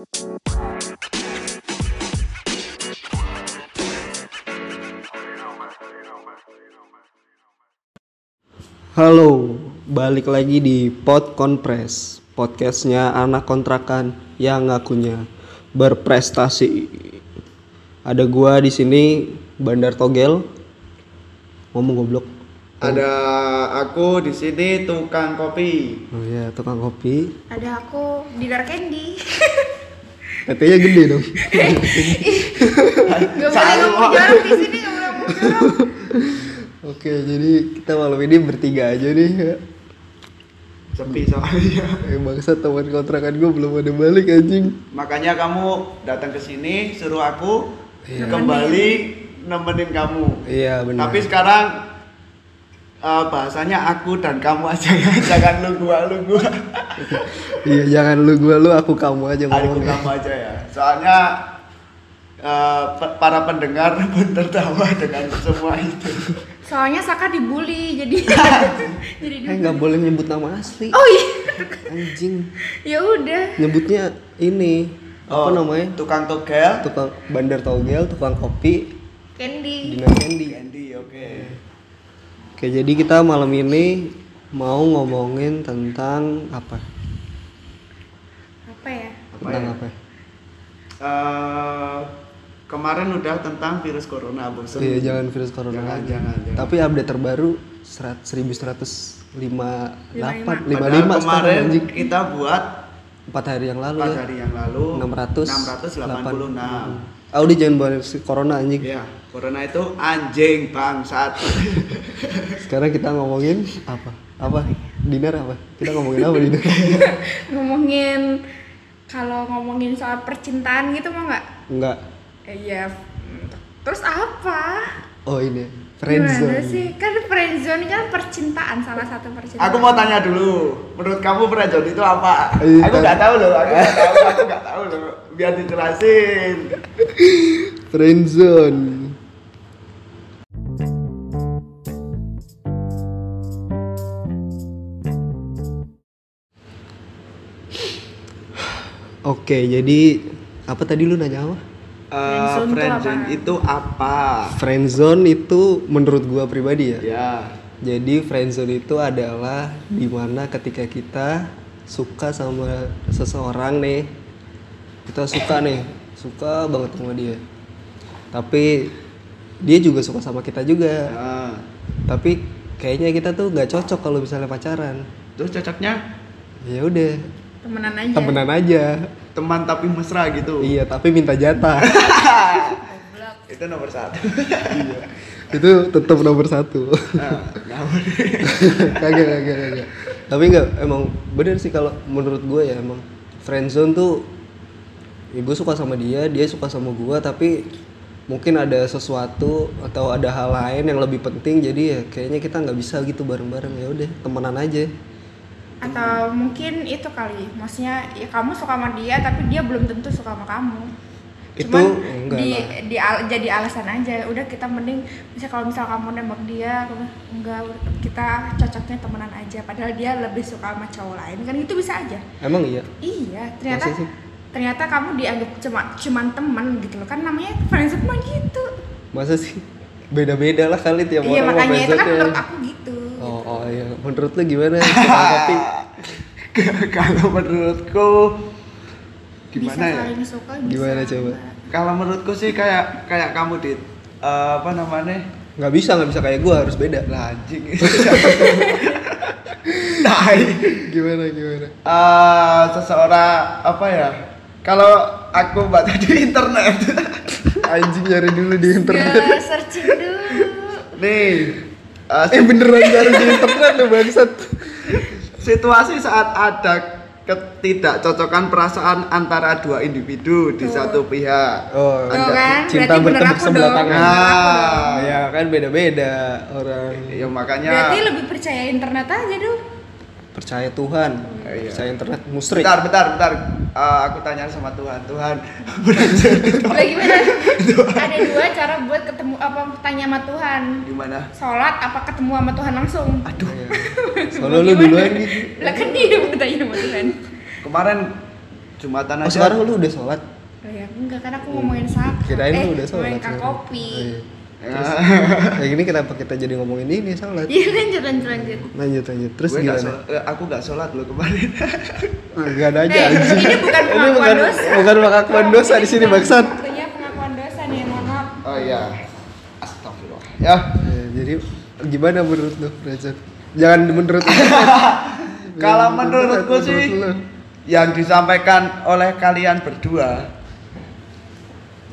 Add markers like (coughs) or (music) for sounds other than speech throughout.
Halo, balik lagi di Pod Kompres, podcastnya anak kontrakan yang ngakunya berprestasi. Ada gua di sini, Bandar Togel. Ngomong goblok. Ada aku di sini tukang kopi. Oh iya, tukang kopi. Ada aku Dinar Candy. (laughs) Tetenya gede dong. Gak boleh ngomong jorok di sini, gak boleh ngomong jorok. Oke, jadi kita malam ini bertiga aja nih. ya. Sepi soalnya. Eh bangsa teman kontrakan gua belum ada balik anjing. Makanya kamu datang ke sini suruh aku Iya. kembali nemenin kamu. Iya benar. Tapi sekarang eh, bahasanya aku dan kamu aja ya, (laughs) jangan lu gua lu gua. Iya jangan lu gua lu aku kamu aja Aku kamu aja ya. Soalnya eh, pe- para pendengar (laughs) pun tertawa dengan semua itu. Soalnya Saka dibully, jadi (laughs) jadi Eh dibully. nggak boleh nyebut nama asli. Oh iya. Anjing. Ya udah. Nyebutnya ini apa Oh, namanya? Tukang togel. Tukang bandar togel, tukang kopi, Candy. Dinar Candy. Candy, oke. Oke, jadi kita malam ini mau ngomongin tentang apa? Apa ya? Apa tentang ya? apa? Eh, kemarin udah tentang virus corona bosan Iya, jangan virus corona Jangan, lagi. jangan, jangan. Tapi update terbaru serat 1158 Padahal 55 sekarang kemarin kita buat 4 hari yang lalu 4 ya. hari yang lalu 600 686 Ah, udah jangan bahas corona anjing. ya corona itu anjing bangsat (laughs) Sekarang kita ngomongin apa? Apa? Dinar apa? Kita ngomongin apa Dinar? (laughs) Ngomongin kalau ngomongin soal percintaan gitu mau nggak? Enggak. Eh, Iya. Terus apa? Oh ini Gimana friendzone. sih? Kan friendzone kan percintaan, salah satu percintaan. aku mau tanya dulu menurut kamu friendzone itu apa Iya, aku kan. nggak tahu loh aku nggak tahu aku nggak tahu loh biar dijelasin Friendzone. (sighs) Oke, jadi apa tadi lu nanya apa? Eh, Friendzone friendzone apa? itu apa Friendzone itu menurut gua pribadi ya. ya Jadi friendzone itu adalah di mana ketika kita suka sama seseorang nih, kita suka nih, suka banget sama dia. Tapi dia juga suka sama kita juga. Nah, Tapi kayaknya kita tuh nggak cocok kalau misalnya pacaran. terus cocoknya Ya udah, temenan aja. temenan aja. teman tapi mesra gitu Iya, tapi minta jatah. itu nomor satu itu tetap nomor satu. nah, (laughs) kagak kagak kagak tapi enggak emang bener sih kalau menurut gue ya emang friendzone tuh ya gue suka sama dia dia suka sama gue tapi mungkin ada sesuatu atau ada hal lain yang lebih penting jadi ya kayaknya kita nggak bisa gitu bareng-bareng ya udah temenan aja Atau mungkin itu kali, maksudnya ya kamu suka sama dia tapi dia belum tentu suka sama kamu. Itu Cuman enggak di, lah. di al- jadi alasan aja. Udah kita mending bisa kalau misal kamu nembak dia, enggak kita cocoknya temenan aja. Padahal dia lebih suka sama cowok lain kan itu bisa aja. emang iya Iya, ternyata ternyata kamu dianggap cuma cuman temen gitu loh kan namanya friendzone mah gitu. masa sih beda-beda lah kali tiap iya orang makanya itu kan menurut aku iya menurut lu gimana kopi? (laughs) Kalau menurutku gimana bisa ya? saling suka bisa Gimana coba? kalau menurutku sih kayak kayak kamu di eh, apa namanya? Nggak bisa nggak bisa. Kayak gue harus beda. Lah anjing. (laughs) (laughs) Tai. Gimana gimana? Eh, seseorang apa ya? Kalau aku baca di internet. Anjing nyari dulu di internet. Gak searching dulu. nih eh, eh beneran nyari di internet lu bangsat situasi saat ada ketidakcocokan perasaan antara dua individu di satu pihak oh Tuh kan, cinta berarti bener bertepuk aku sebelah dong. tangan Nah. dong. ya kan beda-beda orang ya makanya Berarti lebih percaya internet aja dong. Percaya Tuhan Iya. percaya internet musrik bentar bentar bentar Eh, aku tanya sama Tuhan Tuhan (laughs) Lah gimana? Ada dua cara buat ketemu apa tanya sama Tuhan. gimana Sholat apa ketemu sama Tuhan langsung? aduh Iya. (laughs) soalnya lu duluan gitu Lah kan dia yang bertanya sama Tuhan. kemarin Jumatan Oh aja. sekarang lu udah sholat? Oh ya, enggak kan aku ngomongin sak. Kirain eh, lu udah sholat. ngomongin kopi. Oh, iya. Ya. (laughs) Kayak gini kenapa kita jadi ngomongin ini sholat? Iya lanjut lanjut lanjut. Lanjut lanjut. Terus Gue nggak gimana? sholat- eh, aku nggak sholat loh kemarin. Gak ada aja Eh, anjing. ini bukan Ini pengakuan bukan dosa. bukan pengakuan dosa di sini bangsat. Waktunya pengakuan dosa nih, mohon maaf. oh iya. Astagfirullah. Ya. Ya, jadi gimana menurut lu, Reza? Jangan menurut. (laughs) Kalau menurutku menurut sih lu. yang disampaikan oleh kalian berdua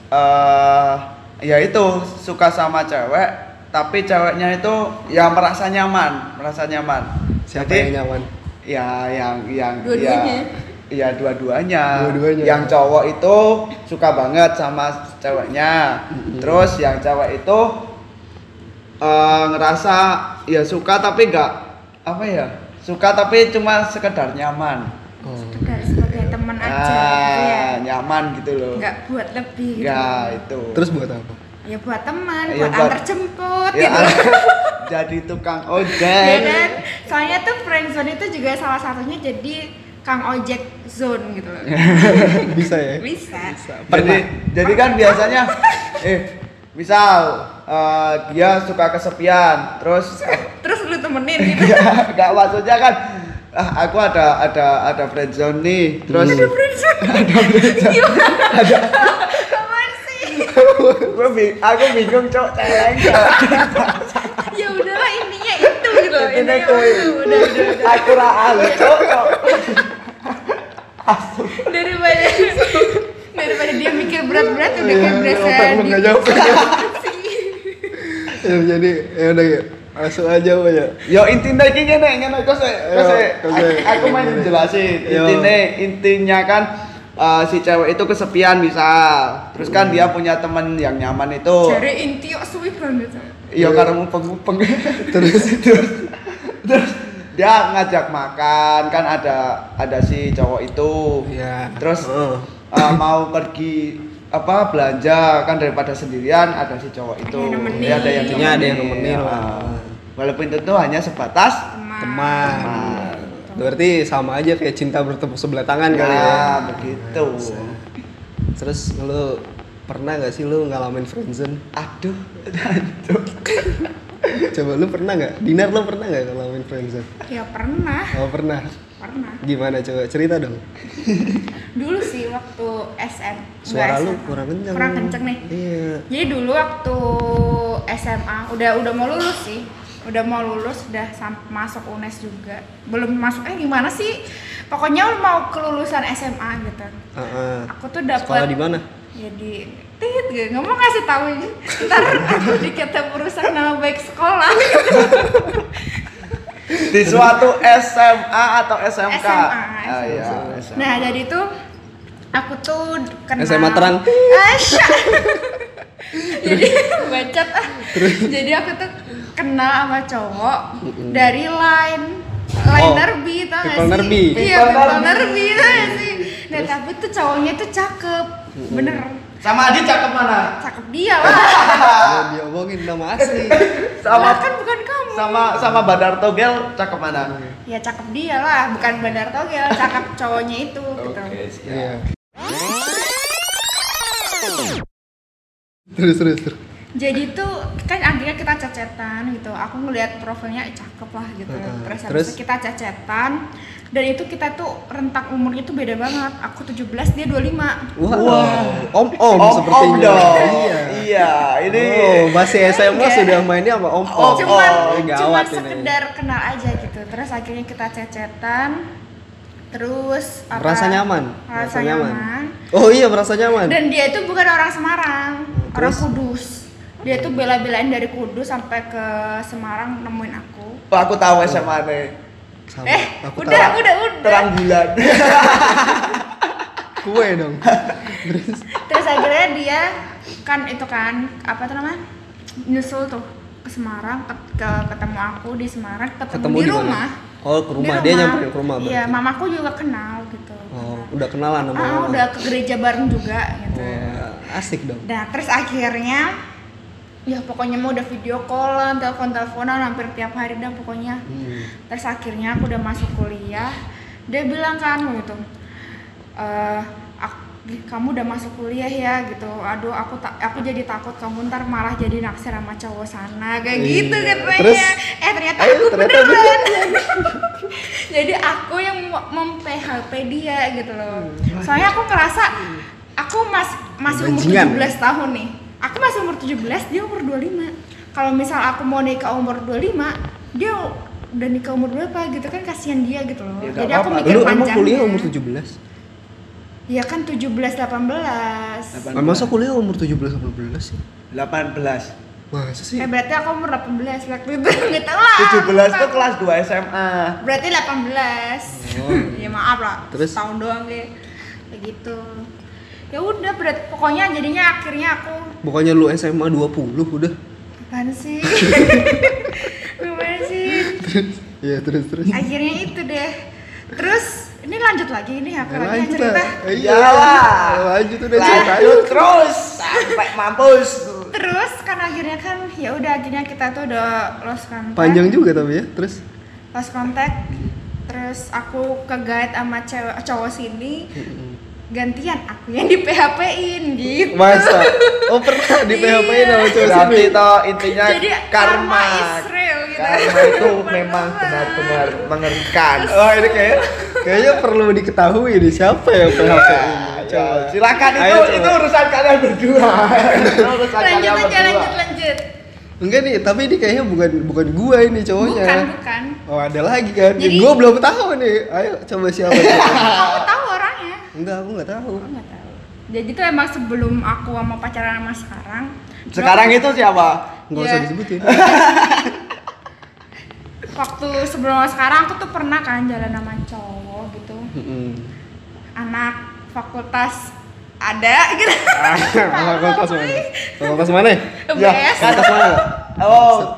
eh ya itu suka sama cewek tapi ceweknya itu ya merasa nyaman, merasa nyaman. Siapa Jadi, yang nyaman? Ya yang yang Dua-duanya. ya, ya dua-duanya. Dua-duanya. Yang cowok itu suka banget sama ceweknya. Terus yang cewek itu eh, ngerasa ya suka tapi nggak apa ya? Suka tapi cuma sekedar nyaman. Sebagai teman aja gitu ya. Ah, nyaman gitu loh. Enggak buat lebih gitu. Nggak, itu. Terus buat apa? Ya buat teman, Ya, buat buat- antar jemput ya, gitu. (laughs) jadi tukang Ya ojek. kan? Soalnya tuh friendzone itu juga salah satunya jadi Kang Ojek Zone gitu loh. (laughs) Bisa ya? Bisa. Jadi jadi kan biasanya (laughs) eh misal eh, dia suka kesepian, terus Terus lu temenin gitu. ya nggak maksudnya kan ah, aku ada ada ada friendzone nih, terus Hmm. (laughs) Apaan sih? (laughs) gue bi- aku bingung cok celeng. Ya udahlah intinya itu gitu loh. Intinya tuh. itu. Udah, udah, udah. aku raal cok. Daripada daripada dia mikir berat-berat udah Iya, kayak berasa otak lu nggak di- nyampe. Ya, jadi ya udah. Masuk aja apa ya? Yo intinya iki ngene ngene kok sih. Aku main jelasin. Intinya intinya kan eh, si cewek itu kesepian misal. Terus kan dia punya temen yang nyaman itu. Cari inti kok suwi banget. Iya karena mupeng-mupeng. (laughs) Terus terus terus dia ngajak makan kan ada ada si cowok itu. ya. Terus eh, mau pergi apa belanja kan daripada sendirian ada si cowok itu. Ada yang nemenin. Ya, ada yang Intinya ada yang nemenin, ya. lah. Walaupun itu hanya sebatas Teman. teman. teman. Berarti sama aja kayak cinta bertepuk sebelah tangan kali ya. Ya, begitu. Terus lu pernah nggak sih lu ngalamin friendzone? Aduh, aduh. (laughs) Coba lu pernah nggak? Dinar lu pernah nggak ngalamin friendzone? Ya pernah, Oh pernah. Pernah. Gimana coba cerita dong? (laughs) Dulu sih waktu SM. Suara Nggak lu kurang kenceng. Kurang kenceng nih. Iya. Jadi dulu waktu SMA udah udah mau lulus sih. Udah mau lulus udah masuk UNES juga. Belum masuk eh gimana sih? Pokoknya mau kelulusan SMA gitu. Heeh. Aku tuh dapat Sekolah di mana? Ya di tit. Nggak mau ngasih tahu ntar aku dikata perusak nama baik sekolah (laughs) Di suatu SMA atau SMK? SMA. Ah, iya, SMA. Nah jadi tuh aku tuh kenal SMA terang. Asya. (laughs) jadi bacot ah. Jadi aku tuh kenal sama cowok dari line line Oh, nerbi tau gak sih? nerbi. Iya People people nerbi. nerbi tau gak sih? Nah tapi tuh cowoknya tuh cakep Bener Sama Adi cakep mana? Cakep dia lah (laughs) Ya, diomongin nama asli. Sama Lah, kan bukan kamu sama sama Badar Togel cakep mana? Ya cakep dia lah Bukan Bandar Togel Cakep cowoknya itu (laughs) gitu siap. Iya. Terus terus terus. Jadi tuh kan akhirnya kita cacetan gitu aku ngeliat profilnya eh, cakep lah gitu Heeh. terus Terus? kita cacetan dan itu kita tuh rentak umurnya tuh beda banget aku 17 dia 25 Wow. Om om, Om Om sepertinya. dong. Iya. Iya, ini Oh, masih SMA Enggak. sudah mainnya sama om om. Oh, cuman oh, cuman gawat ini. sekedar kenal aja gitu terus akhirnya kita cacetan terus apa, Merasa nyaman. merasa nyaman. Oh iya merasa nyaman. dan dia itu bukan orang Semarang orang Terus? Kudus dia tuh bela-belain dari Kudus sampai ke Semarang nemuin aku Oh, aku tahu SMA nih. Sama. eh Aku udah tahu. udah udah Terang bulan. (laughs) Kue dong. terus akhirnya dia kan itu kan apa tuh namanya nyusul tuh ke Semarang ke, ke- ketemu aku di Semarang ketemu, Ketemu di rumah Oh ke Di rumah. Dia nyamperin ke rumah iya mamaku juga kenal gitu Oh udah kenalan sama ah, mama. udah ke gereja bareng juga gitu Wah, asik dong. nah terus akhirnya ya pokoknya mau udah video callan telepon teleponan hampir tiap hari dah pokoknya. Hmm. terus akhirnya aku udah masuk kuliah. Dia bilang kan gitu eh, ak- kamu udah masuk kuliah ya gitu. Aduh aku tak aku jadi takut kamu ntar malah jadi naksir sama cowok sana kayak Iya. gitu katanya Terus? eh ternyata Ayo, aku ternyata beneran. (laughs) jadi aku yang mem PHP dia gitu loh. Soalnya aku ngerasa aku mas masih umur Bajingan. 17 tahun nih aku masih umur 17 dia umur 25 kalau misal aku mau nikah umur 25 dia udah nikah umur berapa gitu kan kasihan dia gitu loh Ya, jadi aku apa-apa. mikir Lu emang kuliah umur 17? ya kan 17 18 Delapan- Ah, Masa kuliah umur 17 18 sih? 18 Masa sih? eh berarti aku umur 18 waktu itu nggak tahu lah 17 tuh kelas 2 SMA berarti 18 Oh. ya maaf lah Terus? tahun doang deh kayak gitu ya udah berarti pokoknya jadinya akhirnya aku Bukannya lu SMA 20 udah? apaan sih (laughs) gimana sih Iya terus terus. akhirnya itu deh terus ini lanjut lagi ini apa Ya, lagi cerita. Iya. Iyalah. Lanjut udah lanjut terus sampai mampus terus kan akhirnya kan ya udah akhirnya kita tuh udah lost contact Panjang juga tapi ya. Terus lost contact terus aku ke guide sama cewek cowok sini gantian aku yang di PHP in gitu masa? (laughs) Oh pernah di Iya. PHP in sama cowok berarti sini. toh intinya Jadi karma karma is real gitu. karma itu (laughs) Bener memang benar-benar mengerikan (laughs) Oh ini kayak kayaknya perlu diketahui nih siapa yang PHP in. Ya, silakan Ayo, itu coba. itu urusan kalian berdua itu urusan lanjut kalian aja berdua lanjut lanjut Enggak nih, tapi ini kayaknya bukan bukan gua ini cowoknya. bukan bukan Oh ada lagi kan? Jadi- gua belum tahu nih. Ayo coba siapa? tahu orangnya Enggak, aku nggak tahu. aku nggak tahu jadi tuh emang sebelum aku sama pacaran sama sekarang sekarang itu siapa Nggak Iya. usah disebutin. (laughs) waktu sebelum sekarang aku tuh pernah kan jalan sama cowok gitu Mm-mm. anak fakultas ada gitu Ah, (laughs) fakultas mana? Fakultas mana? (laughs) Ya, BS Fakultas mana? Oh. (laughs)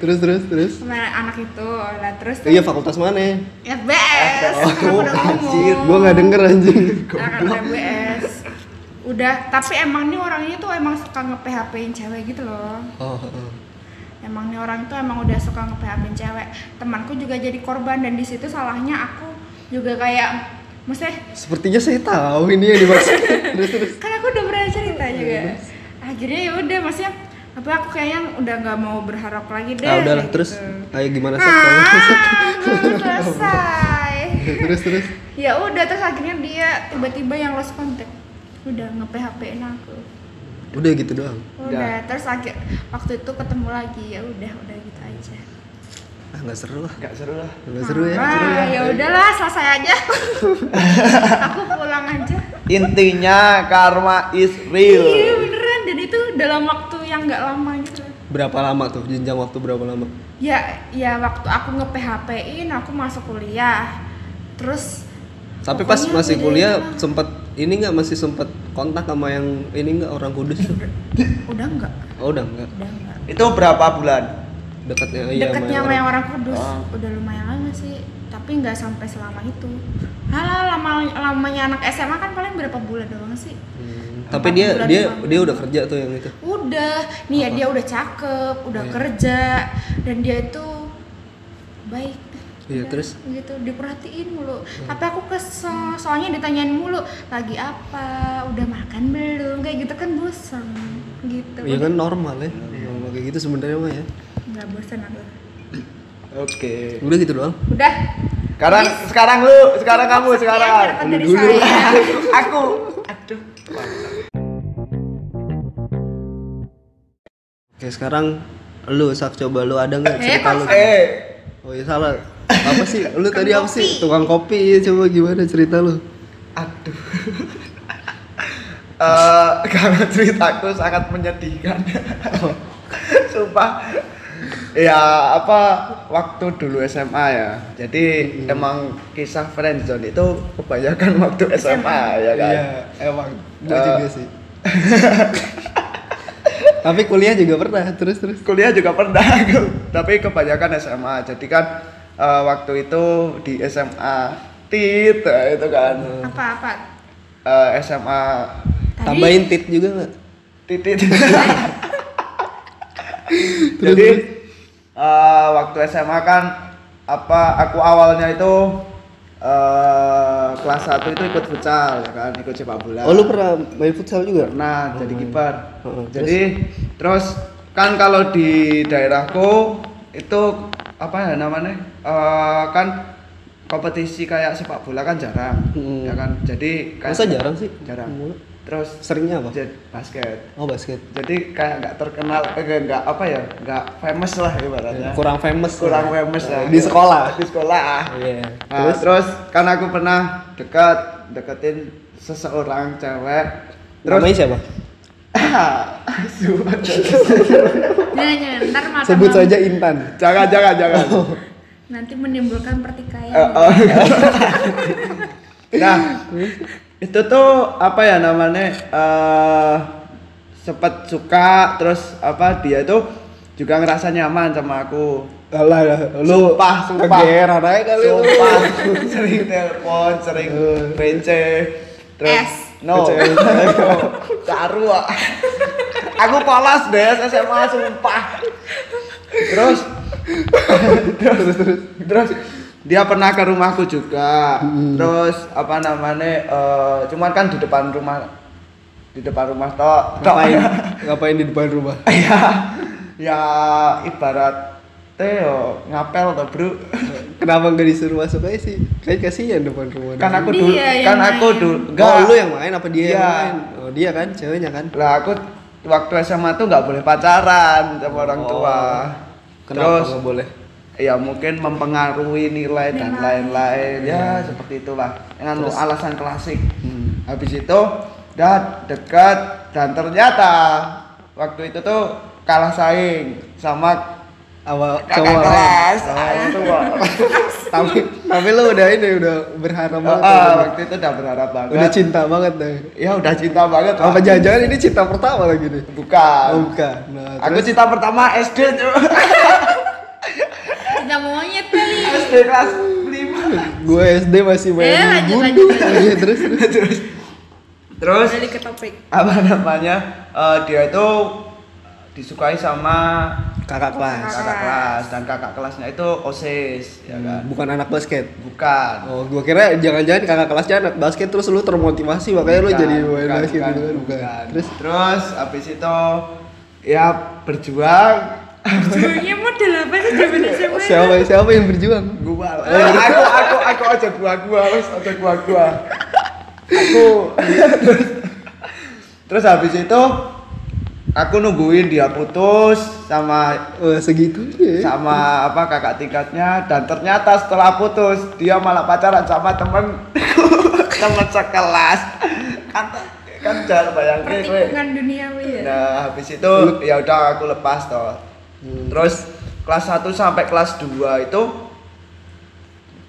Terus terus terus. sama anak itu. Lah terus Iya fakultas mana? FBS Oh, anjir, gua nggak denger anjing. anak FBS udah tapi emang nih orangnya tuh emang suka nge PHP in cewek gitu loh. Oh, oh. emang nih orang tuh emang udah suka nge PHP in cewek. Temanku juga jadi korban dan di situ salahnya aku juga kayak maksudnya Sepertinya saya tahu ini yang dimaksud. (laughs) terus terus. kan aku udah pernah cerita juga akhirnya ya udah maksudnya tapi aku kayaknya udah nggak mau berharap lagi deh Ah udahlah kayak terus. gitu. Ayo gimana ah, (laughs) (laughs) selesai terus terus. ya udah terus akhirnya dia tiba-tiba yang lost contact udah nge PHP in aku Udah gitu doang. udah Udah. terus akhir waktu itu ketemu lagi ya udah udah gitu aja Ah nggak seru lah. nggak seru lah Nggak seru ya. ah seru ya. ya udahlah selesai aja (laughs) aku pulang aja intinya karma is real iya beneran dan itu dalam waktu yang nggak lama gitu. Berapa lama tuh? Jenjang waktu berapa lama? ya ya waktu aku nge PHP in aku masuk kuliah. Terus Tapi pas masih kuliah lah. sempet ini nggak? Masih sempet kontak sama yang ini nggak? Orang kudus? Udah enggak Oh udah nggak. udah enggak itu berapa bulan? Dekatnya iya deketnya sama yang orang kudus. Oh. udah lumayan lama sih tapi nggak sampai selama itu. Halah lama lamanya anak SMA kan paling berapa bulan doang sih? Hmm, Tapi dia dia dia udah kerja tuh yang itu. udah nih ya dia udah cakep udah Iya. kerja dan dia itu baik Iya, terus? gitu diperhatiin mulu tapi aku kesel soalnya ditanyain mulu lagi apa udah makan belum kayak gitu kan bosan gitu Iya kan normal ya. Normal kayak gitu sebenarnya mah ya. nggak bosan aku oke Udah gitu doang. udah sekarang Yes. sekarang lu sekarang kamu sekarang Dulu. (laughs) aku Oke sekarang lu sak coba lu ada nggak Eh, cerita lu? eh Oh iya salah. Apa sih? Lu Tukang tadi apa sih? Tukang kopi. Iya, Coba gimana cerita lu? aduh (laughs) Eh, karena ceritaku sangat menyedihkan (laughs) sumpah ya apa waktu dulu SMA ya jadi emang kisah friendzone itu kebanyakan waktu SMA ya kan Iya, emang. Gua Eh. juga sih. (laughs) Tapi kuliah juga pernah. Terus terus. kuliah juga pernah (laughs) tapi kebanyakan SMA jadi kan eh, waktu itu di SMA tit eh, itu kan apa apa Eh, SMA Tadi- Tambahin tit juga nggak? titit jadi eh, waktu SMA kan apa aku awalnya itu eh, kelas 1 itu ikut futsal ya kan, ikut sepak bola. Oh lu pernah main futsal juga? Pernah jadi kiper. Heeh, Jadi terus kan kalau di daerahku itu apa ya namanya? Eh, kan kompetisi kayak sepak bola kan jarang, Hmm. ya kan. Jadi kayak Masa jarang sih? Jarang. Mulu. Terus Seringnya apa? jadi basket. Oh basket. Jadi kayak nggak terkenal, eh, nggak apa ya, nggak famous lah ibaratnya. Kurang famous. Kurang lah. famous lah. Di sekolah. Di sekolah. Iya. Nah, Terus terus kan aku pernah dekat deketin seseorang cewek. Terus namanya siapa? (laughs) Ntar mata Sebut saja Intan. jangan jangan jangan. Nanti menimbulkan pertikaian. Eh, oh. (laughs) nah, itu tuh apa ya namanya? eh sempat suka terus apa dia itu juga ngerasa nyaman sama aku. Alah, lu Sumpah, sumpah. kegeeran aja kali lu. Sumpah, sering telepon, sering Eh. rence, terus S. no, no, caru (laughs) ah. Aku polos deh SMA sumpah. Terus, (laughs) terus, terus, terus dia pernah ke rumahku juga. Terus apa namanya? eh, cuman kan di depan rumah, di depan rumah tok. Ngapain? (laughs) Ngapain di depan rumah? ya, ya ibarat Teo ngapel toh bro. Kenapa nggak disuruh masuk aja sih? Kayak kasihan depan rumah. kan aku dulu kan aku main. dulu Oh, lu yang main apa dia yang Iya. main? Oh, dia kan ceweknya kan? lah aku waktu SMA tuh nggak boleh pacaran sama orang Oh. tua Kenapa terus nggak boleh? Ya mungkin mempengaruhi nilai dan lain-lain ya Iya. seperti itulah dengan Terus? alasan klasik Hmm. habis itu udah dekat dan ternyata waktu itu tuh kalah saing sama Awal cowok kelas. Ah, tapi tapi lu udah ini udah berharap banget. ah, udah, waktu itu udah berharap banget udah cinta banget deh. ya udah cinta banget Apa jangan-jangan ini cinta pertama lagi nih? bukan Oh, bukan. Nah, aku terus cinta pertama SD. (laughs) Cinta monyet kali. SD kelas 5 gue SD masih main Eh, lanjut, lanjut, lanjut. Iya, terus terus. terus terus Balik ke topik. apa namanya eh, dia itu disukai sama Kakak kelas. kakak kelas dan kakak kelasnya itu osis ya kan Bukan anak basket. bukan Oh, gua kira jangan-jangan kakak kelasnya anak basket terus lu termotivasi makanya lu Bukan, jadi main bukan, basket bukan, gitu kan? bukan. Terus terus habis itu ya berjuang Jualnya model apa sih zaman (laughs) SMA? siapa siapa yang berjuang? gua aku aku aku aja gua gua harus aja gua gua aku terus terus habis itu aku nungguin dia putus sama Oh, segitu ya. sama apa kakak tingkatnya dan ternyata setelah putus dia malah pacaran sama temen (laughs) temen sekelas kan kan jangan bayangin gue Pertikungan duniawi ya. nah habis itu ya udah aku lepas toh Hmm. terus kelas 1 sampai kelas 2 itu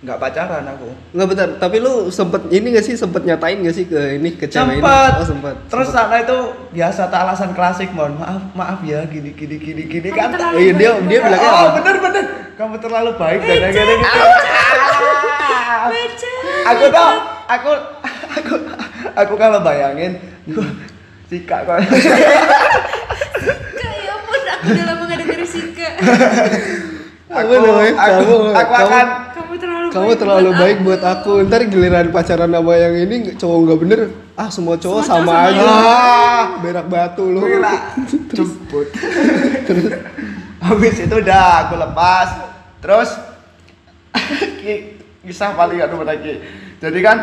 nggak pacaran aku Enggak bentar, tapi lu sempet ini gak sih sempet nyatain gak sih ke ini ke cewek ini? Sempet. Oh, sempet. Terus sana itu biasa tak alasan klasik, mohon maaf, maaf ya, gini gini gini gini Kamu kan. terlalu Iya, dia dia bilangnya oh, bener bener. Kamu terlalu baik dan gini gini. Baca. Aku tuh, aku aku aku kalau bayangin, (laughs) Sika kok. (laughs) Kayak ampun, aku udah (laughs) Aku, aku, Kamu- aku kamu- akan Kamu terlalu Kamu baik terlalu buat baik aku. buat aku. Ntar giliran pacaran sama yang ini cowok nggak bener. Ah semua cowok Semua cowok sama sama aja. Ah. Berak batu lu. Gila, (laughs) jemput. (laughs) Habis itu udah aku lepas. Terus ki- kisah paling gak lupa lagi. Jadi kan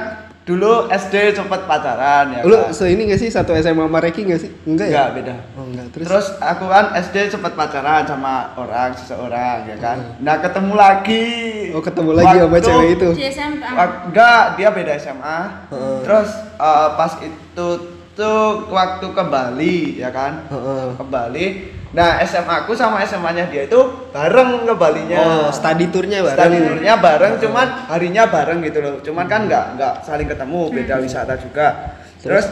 dulu SD sempet pacaran ya. Lu kan? se ini gak sih satu SMA sama Reki gak sih? Enggak ya? Enggak beda. Oh enggak. Terus, Terus aku kan SD sempet pacaran sama orang seseorang ya kan. Hmm. Nah ketemu lagi. oh ketemu lagi sama Waktu- cewek itu. Di SMA. Enggak, dia beda SMA. Heeh. Terus eh, pas itu tuh waktu ke Bali ya kan. Heeh. Ke Bali. Nah, SMA aku sama SMA-nya dia itu bareng ke Balinya. Oh, study tournya bareng. Study tournya bareng, cuman harinya bareng gitu loh. Cuman kan nggak nggak saling ketemu, beda wisata juga. Terus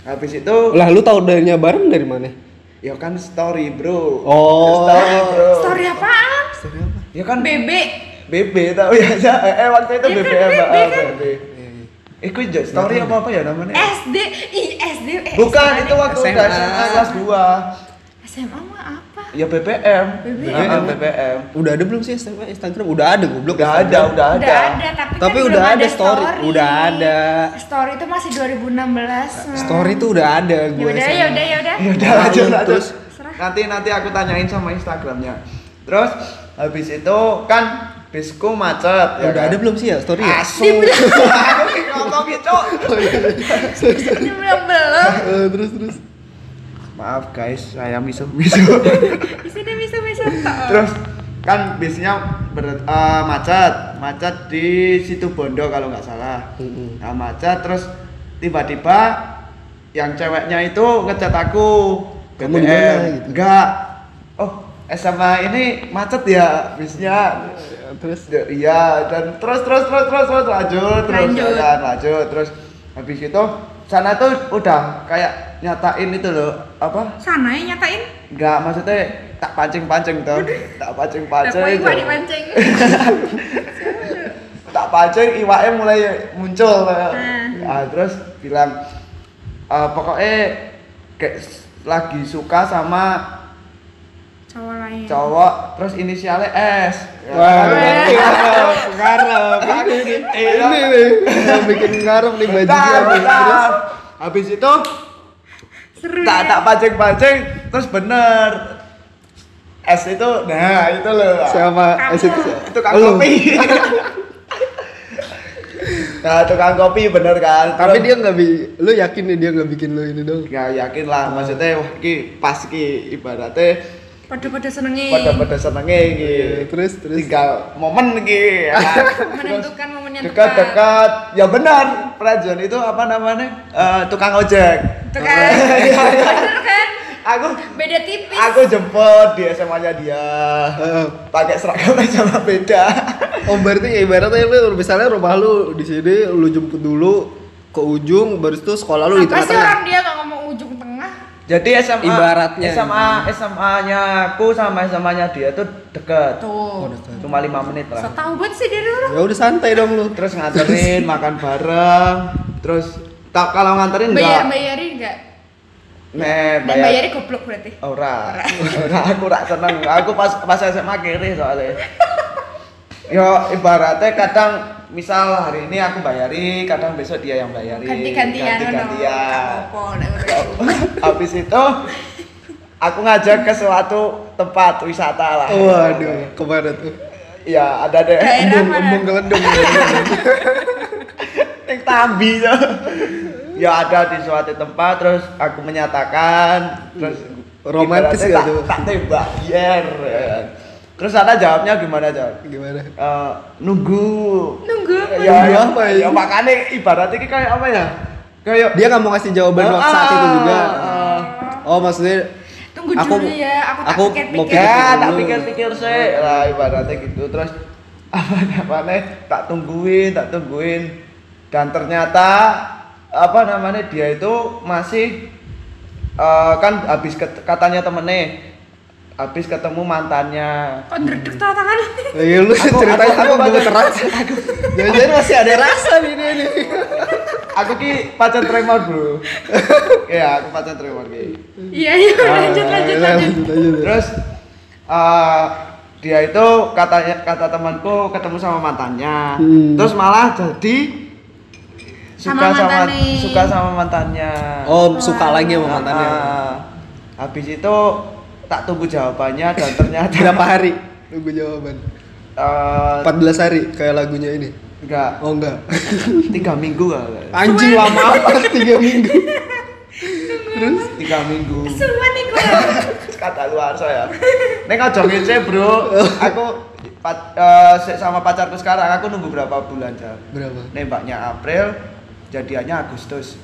habis itu Lah lu tahu darinya bareng dari mana? ya kan story, Bro. Oh. Story, Bro. Story apaan? Story apa? Ya kan Bebek. BB tahu ya. Eh, (laughs) eh, waktu itu Ya kan, BBM, BB ah, kan. BB. Eh, kok story apa apa ya namanya? SD. Ih, SD. eh, Bukan, SMA. itu waktu SMA kelas 2. SMA mah apa? Ya BBM. BBM. Heeh, BBM. Udah ada belum sih Instagram? Instagram udah ada goblok. Udah ada, udah ada. Udah ada, tapi, Tapi kan udah belum ada story. Udah ada. Story itu masih 2016. Story tuh udah ada Ya gue. udah, ya udah, ya udah. Ya udah lanjut lanjut. Terus? Nanti nanti aku tanyain sama Instagramnya. Terus habis itu kan bisku macet. Ya udah ada belum sih ya story ya? Asu. (laughs) Aku ngomong gitu. Ini belum belum. Eh, terus terus. Maaf guys, saya. (laughs) Di sini bisa bisa. Terus kan bisnya ber, eh, macet, macet di situ Bondo kalau nggak salah. Mm-mm. Nah, macet terus tiba-tiba yang ceweknya itu ngechat aku Kamu gitu? Enggak. Oh, SMA ini macet ya bisnya. Terus Ya, Iya, dan terus terus terus terus terus lanjut terus Lanjut. lanjut terus habis itu sana tuh udah kayak nyatain itu loh apa Sana ya nyatain. Enggak, maksudnya tak pancing-pancing tuh. Tak pancing-pancing. Dapat itu. iwa dipancing. (laughs) Tak pancing iwaknya mulai muncul. Hmm. Nah, terus bilang "Eh, pokoknya kayak lagi suka sama Cowok lain. cowok terus inisialnya S. Ya, Wah, ngarep, ngarep. Ini nih, ini nih, yang bikin ngarep nih nih. Terus. Habis itu Seru tak ya. tak pancing-pancing terus bener. S itu nah itu loh. siapa? Situ- itu kan Lu. kopi (laughs) nah tukang kopi bener kan Tapi Terus- dia nggak bi, lu yakin nih dia nggak bikin lu ini dong? ya yakin lah maksudnya wah ki pas ki ibaratnya Pada-pada senengi. pada pada senenge ki Iya, terus, terus. tinggal momen ya kan? (laughs) Menentukan momennya dekat tepat. dekat ya benar Prajon itu apa namanya Eh, tukang ojek Tuh kan. (laughs) Bener kan? aku Beda tipis. aku jemput di SMA nya dia Heeh. pakai seragamnya (laughs) sama beda Oh berarti ibaratnya lu misalnya rumah lu di sini lu jemput dulu ke ujung baru itu sekolah lu di Apa sih tengah-tengah. orang dia nggak ngomong ujung tengah? Jadi SMA Ibaratnya. SMA SMA nya aku sama SMA nya dia tuh deket Tuh. cuma lima menit lah tau banget sih dari orang. Ya udah santai dong lu. terus nganterin makan bareng terus tak kalau nganterin Bayar enggak bayarin nggak? nih Dan bayar bayarnya goblok berarti. ora ora aku ora seneng aku pas pas SMA kiri soalnya (laughs) yo ibaratnya kadang misal hari ini aku bayari kadang besok dia yang bayari Ganti-gantian. ganti-gantian Apa? nek ngono. (laughs) habis itu aku ngajak ke suatu tempat wisata lah Waduh, ke mana tuh? ya ada deh Embung, embung gelendung. (laughs) yang tambi ya. ya ada di suatu tempat terus aku menyatakan terus Romantis gak tak, tak tembak yer ya. Terus ada jawabnya gimana jawab Gimana? Eh, nunggu Nunggu apa? ya, Nunggu ya, apa, ya ini? makanya ibaratnya ini kayak apa ya kayak Dia nggak mau ngasih jawaban waktu saat itu juga. Ah, Oh maksudnya Tunggu Aku- dulu ya, aku tak aku mau pikir-pikir. pikir- ya tak pikir-pikir sih lah ibaratnya gitu terus (laughs) apa namanya tak tungguin tak tungguin dan ternyata apa namanya dia itu masih eh, kan habis katanya temennya habis ketemu mantannya Kok ndredeg tau tangan? Ya lu ceritanya aku- aku aku. Jangan-jangan masih ada rasa nih dia nih. aku ki pacar tremor bro ya aku pacar tremor ki Iya iya lanjut Ah, lanjut lanjut. lanjut. terus eh, dia itu katanya kata temanku ketemu sama mantannya Hmm. terus malah jadi suka Sama suka sama mantannya Oh, suka lagi sama mantannya. Ah, habis itu tak tunggu jawabannya dan ternyata Berapa hari? Tunggu jawaban. eh, 14 hari kayak lagunya ini. enggak Oh enggak. tiga minggu lah Anjing lama amat 3 minggu. tiga minggu Semua nih kata luar saya neng ojo ngece bro aku pa- eh, se- sama pacarku sekarang aku nunggu berapa bulan Jal? Berapa? nembaknya April jadiannya Agustus.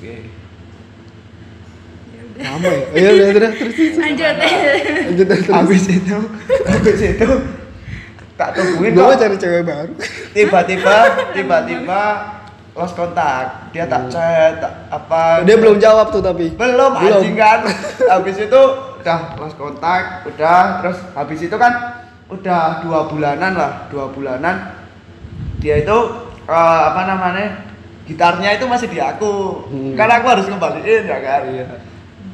Lama ya? Iya udah udah terus terus. Lanjut. Lanjut terus. habis itu habis itu tak tungguin Gue cari cewek baru. tiba-tiba tiba-tiba lost kontak dia tak chat tak apa Dia belum jawab tuh tapi. belum Belum. anjing kan habis itu udah lost kontak udah terus habis itu kan udah dua bulanan lah dua bulanan dia itu eh, apa namanya gitarnya itu masih di aku Hmm. karena aku harus kembaliin ya kan Iya.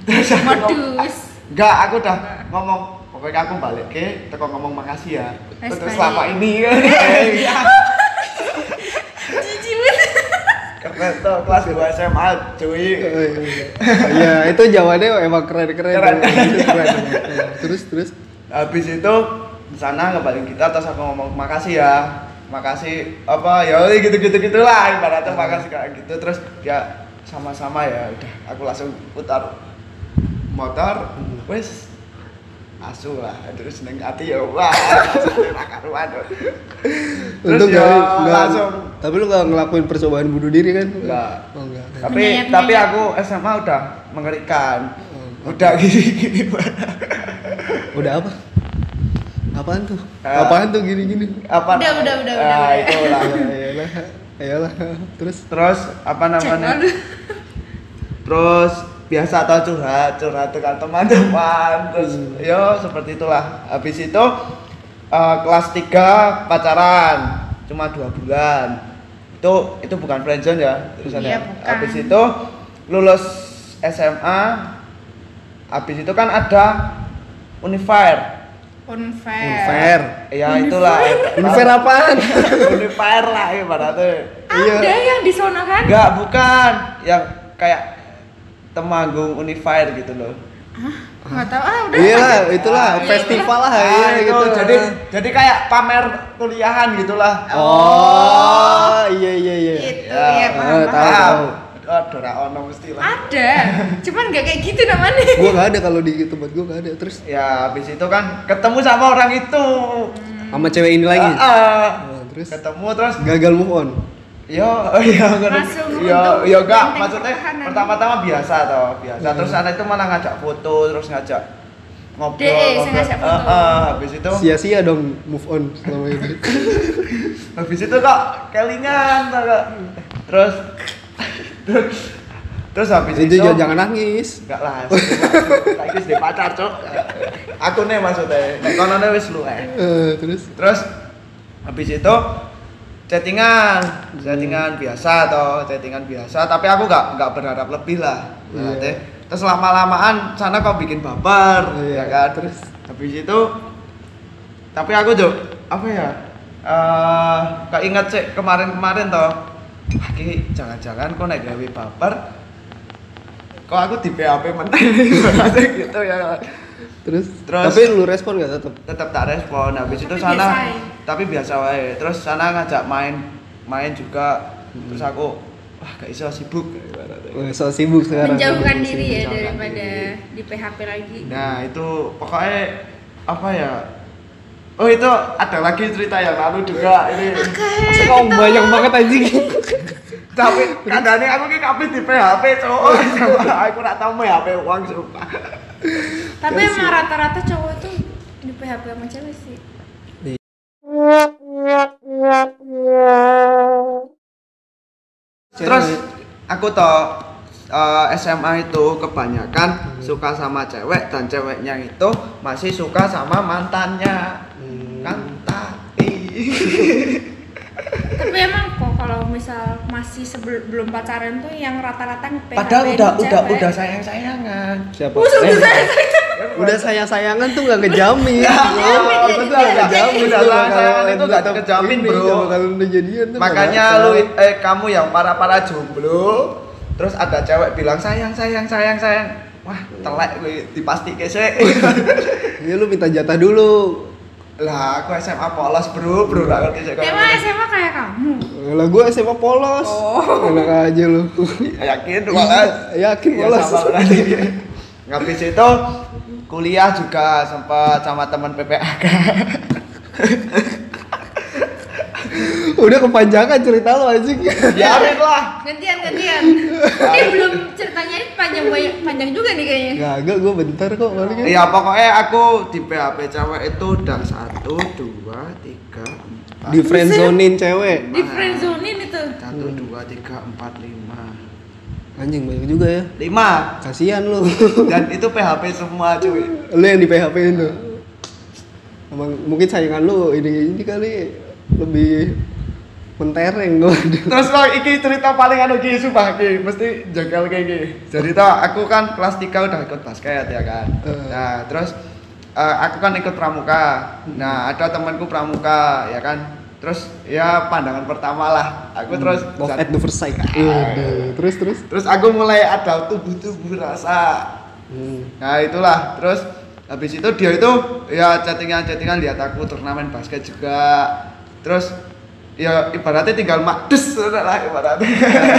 Modus. Enggak, aku udah ngomong pokoknya aku balik ke teko ngomong makasih ya untuk selama ini Iya. Banget. karena tuh kelas 2 SMA cuy Iya, itu jawabannya emang keren-keren. Keren. Keren, keren. Terus terus habis itu di sana ngebalin kita terus aku ngomong makasih ya makasih apa ya gitu gitu gitulah ibaratnya makasih kayak gitu terus ya sama-sama ya udah aku langsung putar motor wes asu lah terus neng hati ya wah (laughs) karuan terus Untung ya langsung Tapi lu gak ngelakuin percobaan bunuh diri kan? Nggak. Oh, enggak. tapi Penyayat- tapi aku SMA udah mengerikan Oh, udah gini gini Udah apa? Apaan tuh? Eh. Apaan tuh gini-gini? apa Udah, udah, udah, Ah, udah. itulah (laughs) Ayolah, ayolah. Terus terus apa namanya terus biasa atau curhat curhat dengan teman-teman (laughs) terus Hmm. yo seperti itulah habis itu eh, kelas 3 pacaran cuma dua bulan itu itu bukan friendzone ya tulisannya Iya, bukan. habis itu lulus SMA habis itu kan ada Unifair Unfair. unfair. ya itulah Unfair apaan? (laughs) Unifair lah ibaratnya Iya. Ada yang di sono kan? Enggak, bukan. Yang kayak Temanggung Unifier gitu loh. Enggak tahu. Ah, udah. Iya lah, itulah Iya, festival lah Ah, ya itu gitu. jadi jadi kayak pamer kuliahan gitulah. Oh, iya iya iya. Itu Ya, ya, paham, eh, tahu, tahu. Oh, Dora Ono mesti lah. Ada. Cuman nggak kayak gitu namanya. Gua gak ada kalau di tempat gua gak ada. Terus Ya, habis itu kan ketemu sama orang itu. sama cewek ini lagi. Ah, ah. Oh, terus ketemu terus gagal move on. Yo, (laughs) yo, yo, yo, enggak, benteng maksudnya pertama-tama biasa toh, biasa. Hmm. Terus anak itu malah ngajak foto, terus ngajak ngobrol. DE, saya ngobrol. ngajak foto. Ah, ah, habis itu Sia-sia dong move on selama ini. (laughs) habis itu kok kelingan tau gak? terus terus terus habis Itu itu jangan, jangan nangis. enggak lah lagi di pacar cok aku nih maksudnya nek kono nih wis lu eh Eh, terus terus habis itu chattingan chattingan biasa toh chattingan biasa. Tapi aku nggak nggak berharap lebih lah. Iya. berarti terus lama lamaan sana kok bikin baper Iya, ya kan? terus? habis itu tapi aku tuh apa ya eh keinget sih kemarin-kemarin toh wah ki jangan-jangan kok naik gawe baper kok aku di PHP mentah (laughs) gitu ya terus Terus- tapi lu respon gak tetep? tetap tak respon habis itu Tapi sana biasa ya? tapi biasa wae terus sana ngajak main main juga terus aku wah gak iso sibuk ibaratnya. Wah, so sibuk sekarang. Menjauhkan diri ya daripada diri. di PHP lagi. nah itu pokoknya apa ya oh itu ada lagi cerita yang lalu juga ini Kau banyak banget anjing. tapi kadangnya aku ki kabeh di PHP cowok (laughs) aku ora tau PHP uang sumpah Tapi emang rata-rata cowok tuh di PHP sama cewek sih. Terus aku toh eh, SMA itu kebanyakan suka sama cewek dan ceweknya itu masih suka sama mantannya. Hmm. Kan tapi (laughs) Tapi emang kok kalau misal masih sebelum belum pacaran tuh yang rata-rata PHP padahal udah udah cewek. udah sayang-sayangan. Siapa? Udah, Eh, udah, udah sayang-sayangan tuh gak ngejamin. Ya, iya, itu tuh iya, gak ngejamin. udah tuh sayang-sayangan kalau itu gak tetap ngejamin, ini, bro. Kalau kalau udah jadian tuh Makanya nggak lu eh kamu yang para-para jomblo terus ada cewek bilang sayang sayang sayang sayang. Wah, telek gue dipasti sih. (laughs) Ya lu minta jatah dulu. lah, aku SMA polos, Bro. Bro, gak ngerti sih kayak Emang. SMA kayak kamu? Lah gua SMA polos. Oh. Enak aja lu. yakin malah Yakin Ya, polos. sama berarti. (laughs) Ngabis itu kuliah juga sempat sama teman PPAK. Udah kepanjangan cerita lu anjing. Biarin lah. Gantian, gantian. Ini belum ceritanya ini panjang banyak panjang juga nih kayaknya. Gagak gua bentar kok paling kan. Iya, pokoknya aku di PHP cewek itu udah satu, dua, tiga, empat. Di friendzonein cewek. Di friendzonein itu. Satu, dua, tiga, empat, lima. Anjing banyak juga ya. Lima. Kasihan lu. Dan itu PHP semua cuy. lu yang di PHP itu. Emang mungkin sayangan lu ini ini kali lebih mentereng gua Terus lo iki cerita paling anu iki sumpah iki mesti jengkel kayak gini. Jadi toh aku kan kelas 3 udah ikut basket ya kan. Nah, terus eh, aku kan ikut pramuka. Nah, ada temanku pramuka ya kan. Terus ya pandangan pertama lah. Aku terus love at the first sight Waduh, terus terus terus aku mulai ada tubuh-tubuh rasa. Hmm. Nah, itulah. Terus habis itu dia itu ya chattingan-chattingan lihat aku turnamen basket juga. Terus ya ibaratnya tinggal mak des udah lah ibaratnya.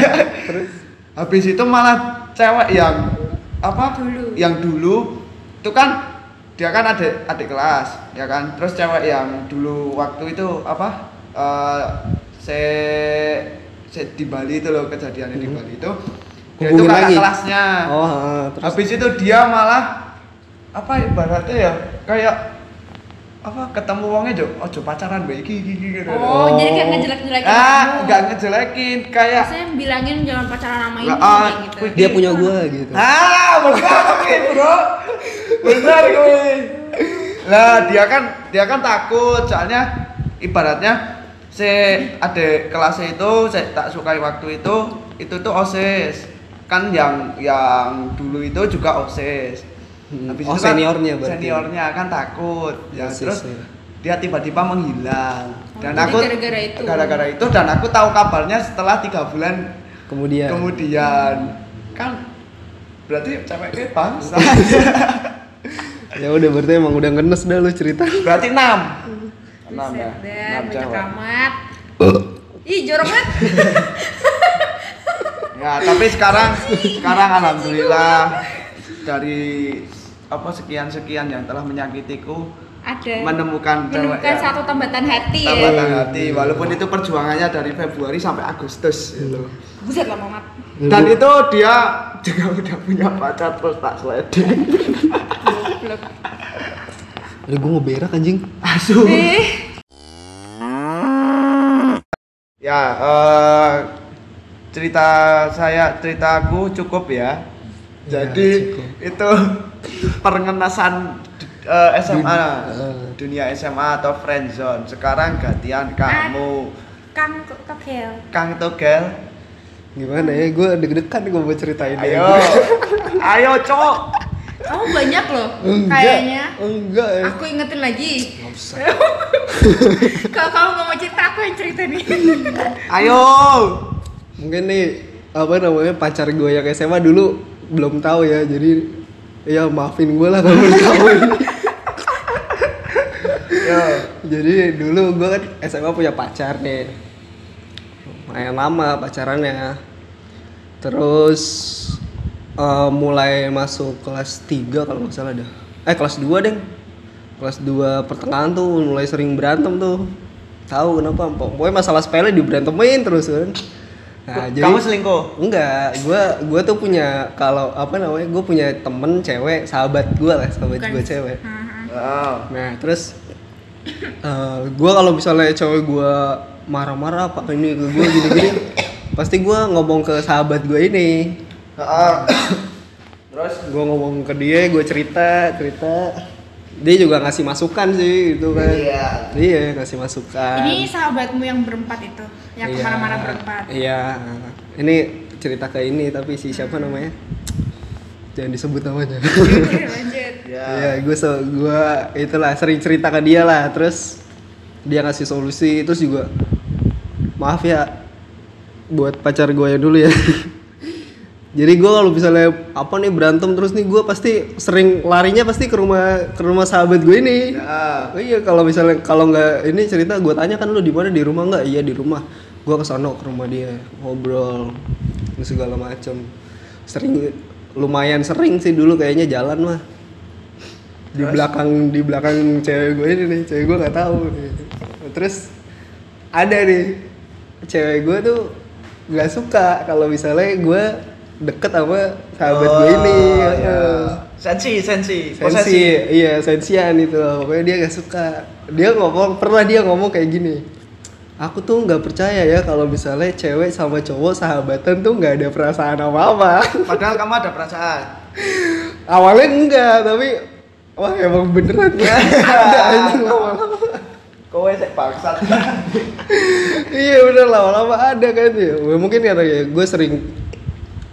(laughs) terus habis itu malah cewek yang apa Dulu. yang dulu itu kan dia kan adik adik kelas ya kan terus cewek yang dulu waktu itu apa eh se se di Bali itu loh kejadiannya di Hmm. Bali itu dia itu kakak lagi? kelasnya oh terus habis itu dia malah apa ibaratnya ya kayak apa ketemu wongnya jo ojo pacaran baik iki iki iki gitu Oh, Oh. jadi kayak ngejelek-jelekin ah kamu. nggak ngejelekin kayak Saya bilangin jangan pacaran sama ini ah, kayak gitu. dia punya gua gitu Ah, nih, bro. Benar gue. Lah, dia kan dia kan takut soalnya ibaratnya si adik kelasnya itu saya tak sukai waktu itu itu tuh OSIS. Kan yang yang dulu itu juga OSIS. Hmm. Habis Oh, itu kan seniornya berarti. Seniornya kan takut. Ya, OSIS, terus ya. dia tiba-tiba menghilang. Oh, Dan aku gara-gara itu. gara-gara itu dan aku tahu kabarnya setelah tiga bulan kemudian kemudian kan berarti ceweknya bangsa (laughs) ya udah berarti emang udah ngenes dah lu cerita berarti enam enam ya enam cewek amat. Ih, jorok banget. (laughs) ya tapi sekarang sekarang alhamdulillah dari apa sekian sekian yang telah menyakitiku Ada. menemukan menemukan satu tambatan hati ya. tambatan hati walaupun itu perjuangannya dari Februari sampai Agustus gitu. Buset lah, Mamat. dan itu dia juga udah punya pacar terus tak sliding Aduh, gue ngeberak anjing asu Eh, Ya, eh, cerita saya, ceritaku cukup ya. Ya, Jadi cukup. itu perngenasan eh, SMA, Dun- dunia SMA atau friendzone. Sekarang gantian kamu, Kang Tokel. Kang Togel. gimana ya gue deg-degan gue mau ceritain Ayo, (laughs) ayo cowok. Kamu banyak loh enggak kayaknya. enggak ya Aku ingetin lagi. (laughs) Kalau kamu nggak mau cerita, aku yang cerita nih. (laughs) Ayo. mungkin nih apa namanya pacar gue yang SMA dulu belum tahu ya jadi ya maafin gue lah kalau belum tahu ini (laughs) Yo. jadi dulu gue kan SMA punya pacar nih lumayan lama pacarannya terus eh, mulai masuk kelas 3 kalau nggak salah dah eh kelas 2 deng kelas 2 pertengahan tuh mulai sering berantem tuh tahu kenapa pokoknya masalah sepele diberantemin terus kan nah jadi Kamu selingkuh? enggak gua gua tuh punya kalau apa namanya gue punya temen cewek sahabat gue lah sahabat gue cewek Mhm. Oh. Nah terus eh gue kalau misalnya cewek gue marah-marah apa ini ke gue gini-gini, (coughs) pasti gue ngomong ke sahabat gue ini. (coughs) Terus gue ngomong ke dia, gue cerita cerita, dia juga ngasih masukan sih gitu kan, Iya. iya ngasih masukan. Ini sahabatmu yang berempat itu, yang Iya. ke mana-mana berempat. Iya, ini cerita ke ini tapi si siapa namanya? Jangan disebut namanya. (laughs) Oke, lanjut. ya. Iya, gue so, gua itulah sering cerita ke dia lah, terus dia ngasih solusi, terus juga maaf ya buat pacar gue yang dulu ya. (laughs) Jadi gue kalau misalnya apa nih berantem terus nih gue pasti sering larinya pasti ke rumah ke rumah sahabat gue ini. Ya. Oh iya kalau misalnya kalau nggak ini cerita gue tanya kan lu di mana di rumah nggak? Iya di rumah. Gue ke sana ke rumah dia ngobrol dan segala macam. Sering lumayan sering sih dulu kayaknya jalan mah. Di Terus? belakang di belakang cewek gue ini nih cewek gue nggak tahu. Terus ada nih cewek gue tuh nggak suka kalau misalnya gue deket sama sahabat gue ini. Oh, ya. Heeh Sensi, sensi, sensi posesif. iya sensian itu pokoknya dia gak suka dia ngomong pernah dia ngomong kayak gini aku tuh nggak percaya ya kalau misalnya cewek sama cowok sahabatan tuh nggak ada perasaan apa apa (laughs) Padahal kamu ada perasaan. awalnya enggak tapi wah emang beneran ya (laughs) ada anjing lama-lama kowe sik bangsat (laughs) iya bener lama-lama ada kan ya mungkin karena ya gue sering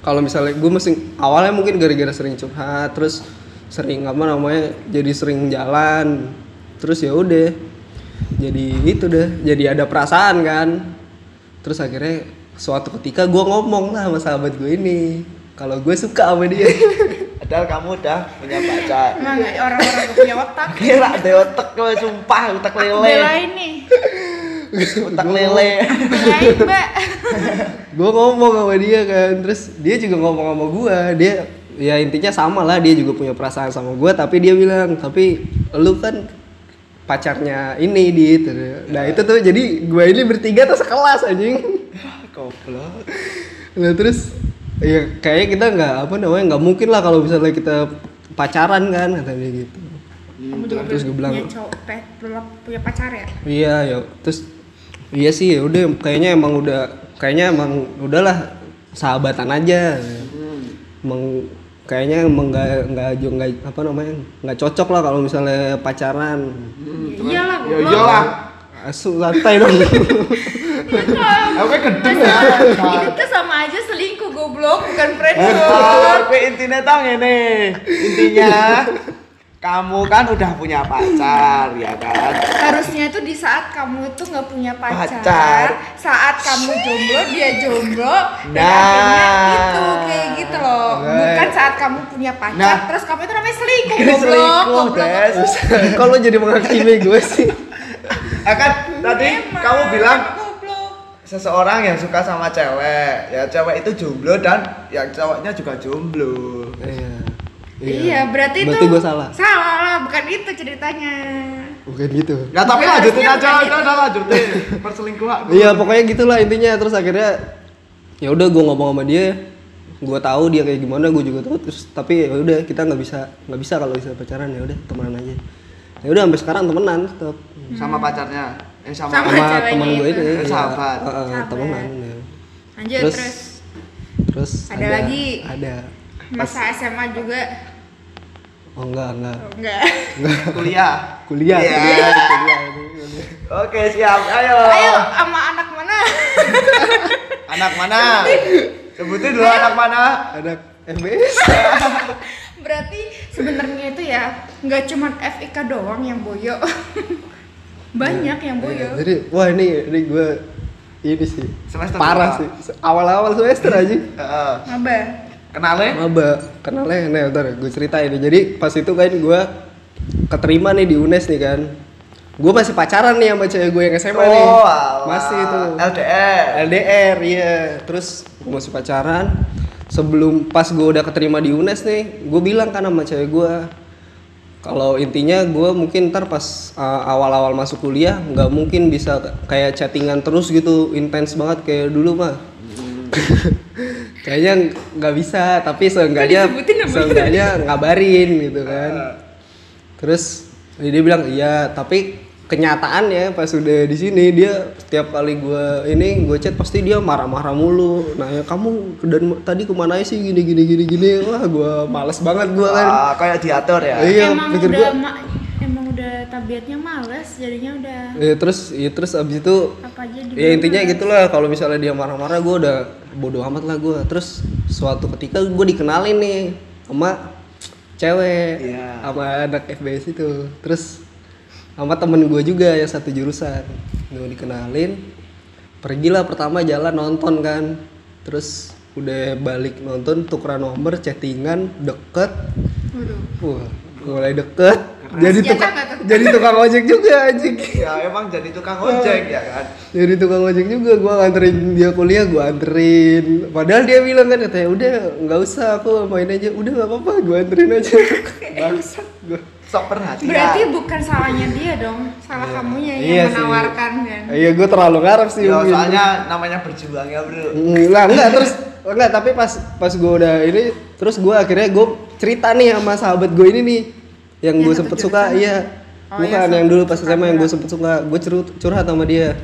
kalau misalnya gue mesti awalnya mungkin gara-gara sering curhat terus sering apa namanya jadi sering jalan terus ya udah jadi itu deh jadi ada perasaan kan. Terus akhirnya suatu ketika gue ngomong lah sama sahabat gue ini kalau gue suka sama dia. (laughs) Padahal kamu udah punya pacar. Emang nggak? Orang-orang punya otak. kira ada otak kowe sumpah otak lele. Belain nih. Otak lele mbak. (laughs) gue ngomong sama dia kan terus dia juga ngomong sama gue dia ya intinya sama lah dia juga punya perasaan sama gue tapi dia bilang tapi lu kan pacarnya ini di itu nah itu tuh jadi gue ini bertiga tuh sekelas anjing goblok nah terus ya kayak kita nggak apa namanya nggak mungkin lah kalau misalnya kita pacaran kan kata dia gitu Kamu juga Terus gue bilang- punya cowok, punya pacar ya? Iya, ya. Terus iya sih, udah kayaknya emang udah kayaknya emang udahlah sahabatan aja. Emang kayaknya emang nggak nggak jo- nggak apa namanya nggak cocok lah kalau misalnya pacaran. Ya iyalah ya iyalah Asu santai dong. aku gendeng ya Ini tuh sama aja selingkuh goblok, bukan friendzone. Kowe intinya tau ngene. Intinya kamu kan udah punya pacar ya kan Harusnya itu di saat kamu itu nggak punya pacar, Pacar. saat kamu jomblo dia jomblo, dan Nah. akhirnya itu kayak gitu loh. Right. Bukan saat kamu punya pacar, Nah. terus kamu itu namanya selingkuh goblok, selingkuh goblok. Des kalau jadi menghakimi gue sih. ya kan tadi Emang, kamu bilang seseorang yang suka sama cewek ya cewek itu jomblo dan yang cowoknya juga jomblo Iya. Iya, berarti, Berarti itu gue salah. Salah lah, bukan itu ceritanya. Bukan gitu. ya tapi Ya, lanjutin aja udah itu. udah lanjutin perselingkuhan Iya pokoknya gitulah intinya terus akhirnya ya udah gue ngomong sama dia gue tahu dia kayak gimana gue juga tahu terus tapi ya udah kita nggak bisa nggak bisa kalau bisa pacaran ya udah temenan aja ya udah sampai sekarang temenan tetap sama pacarnya eh sama, Sama. sama teman gue itu. ya, Sahabat. uh, uh, Sahabat. temenan ya. Lanjut Terus, terus, terus Ada lagi? ada masa SMA juga oh enggak enggak oh, enggak. kuliah kuliah Iya. kuliah, kuliah. oke siap ayo Ayo sama anak mana? (laughs) anak mana sebutin dulu anak mana ada FBS (laughs) Berarti sebenarnya itu ya nggak cuman FIK doang yang boyo. (laughs) Banyak yang boyo. Iya, jadi wah ini ini gue ini sih Semester parah berapa? sih awal-awal semester aja Heeh. Maba. Kenalnya? Maba. Kenalnya nih ntar gue ceritain nih. Jadi pas itu kan gue keterima nih di UNES nih kan. Gue masih pacaran nih sama cewek gue yang SMA nih. Oh, alah. masih itu. LDR LDR iya. Terus gue masih pacaran. Sebelum pas gue udah keterima di UNES nih gue bilang kan sama cewek gue kalau intinya gue mungkin ntar pas uh, awal-awal masuk kuliah nggak mungkin bisa kayak chattingan terus gitu intens banget kayak dulu mah kayaknya nggak bisa tapi seenggaknya seenggaknya ngabarin gitu kan. Terus dia bilang iya tapi kenyataannya pas udah di sini dia setiap kali gua ini gue chat pasti dia marah-marah mulu. Nah ya kamu dan tadi ke mana sih? Gini gini gini gini. Wah gua males banget gua kan. Ah, kayak diatur ya? Iya, emang pikir udah gua- ma- emang udah tabiatnya males jadinya udah ya terus ya terus abis itu apa aja ya intinya gitulah kalau misalnya dia marah-marah gue udah bodoh amat lah gue terus suatu ketika gue dikenalin nih sama cewek Iya. sama anak FBS itu. Terus sama temen gue juga yang satu jurusan. Gue dikenalin pergilah pertama jalan nonton kan. Terus udah balik nonton tukeran nomor chattingan deket. Waduh. wah mulai deket jadi tukang jadi tukang ojek juga anjing. Ya emang jadi tukang ojek ya kan? Jadi tukang ojek juga gua nganterin dia kuliah gua anterin. Padahal dia bilang kan katanya udah nggak usah aku main aja. Udah nggak apa-apa gua anterin aja. (laughs) Bangsat gua sok perhatian. Berarti bukan salahnya dia dong, salah kamunya yang Iya sih. menawarkan kan. iya gua terlalu ngarep sih ya, mungkin. soalnya namanya berjuang ya bro. Mm, lah enggak terus enggak tapi pas pas gua udah ini terus gua akhirnya gua cerita nih sama sahabat gue ini nih yang, Yang gue sempet suka iya. Oh, bukan iya, yang dulu pas SMA yang gue sempet suka gue curhat, curhat sama dia.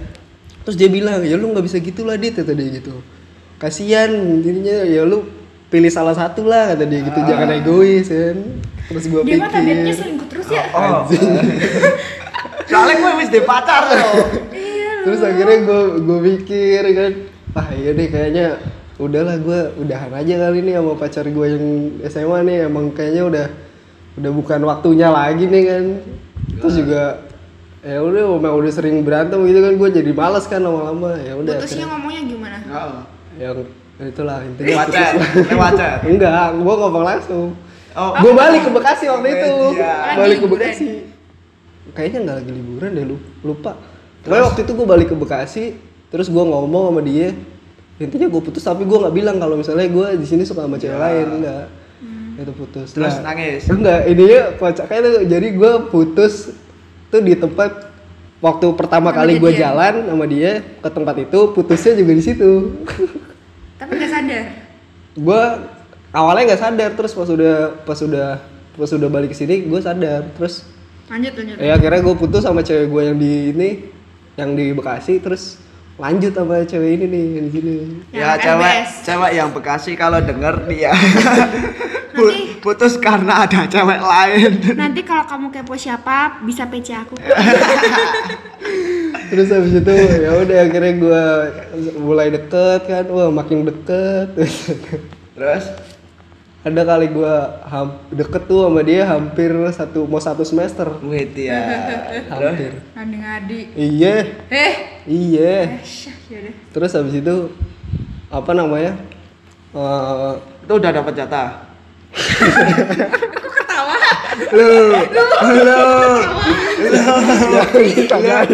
Terus dia bilang ya lu nggak bisa gitu lah dit kata dia gitu. Kasian jadinya ya lu pilih salah satu lah kata dia gitu. Jangan egois kan terus gue Dia mah tabiatnya pikir selingkuh terus ya. oh (laughs) Soalnya gue wis di pacar loh. (laughs) terus akhirnya gue gue mikir kan ah iya deh kayaknya udahlah gue udahan aja kali ini sama pacar gue yang SMA nih emang kayaknya udah udah bukan waktunya lagi nih kan terus juga ya udah emang udah sering berantem gitu kan gue jadi malas kan lama-lama ya udah Putusnya akhirnya ngomongnya gimana? Oh. yang itulah intinya Lewat chat, lewat chat. enggak gue ngomong langsung Oh, gue balik ke Bekasi waktu itu Media. balik ke. Bekasi kayaknya nggak lagi liburan deh lu- lupa Pokoknya waktu itu gue balik ke Bekasi terus gue ngomong sama dia intinya gue putus tapi gue nggak bilang kalau misalnya gue di sini suka sama cewek Ya. lain enggak itu putus Terus Nah, nangis? enggak ininya kocaknya tuh jadi gue putus tuh di tempat waktu pertama Sama kali gue jalan sama dia ke tempat itu putusnya juga di situ (laughs) Tapi nggak sadar. gue awalnya nggak sadar terus pas udah pas udah pas udah balik ke sini gue sadar terus Lanjut lanjut. ya akhirnya gue putus sama cewek gue yang di ini yang di Bekasi terus lanjut sama cewek ini nih yang di sini Ya cewek, cewek yang Bekasi kalau denger nih ya. (laughs) Nanti- Pu- putus karena ada cewek lain. Nanti kalau kamu kepo siapa bisa PC aku. (laughs) terus habis itu ya udah akhirnya gue mulai deket kan wah makin deket Terus ada kali gue deket tuh sama dia hampir satu mau satu semester wait ya. (laughs) hampir Ngadi-ngadi. iya Eh, iya eh, yaudah. terus habis itu apa namanya Eh, Itu udah dapat jatah. (laughs) Aku ketawa. Lu, lu, kagak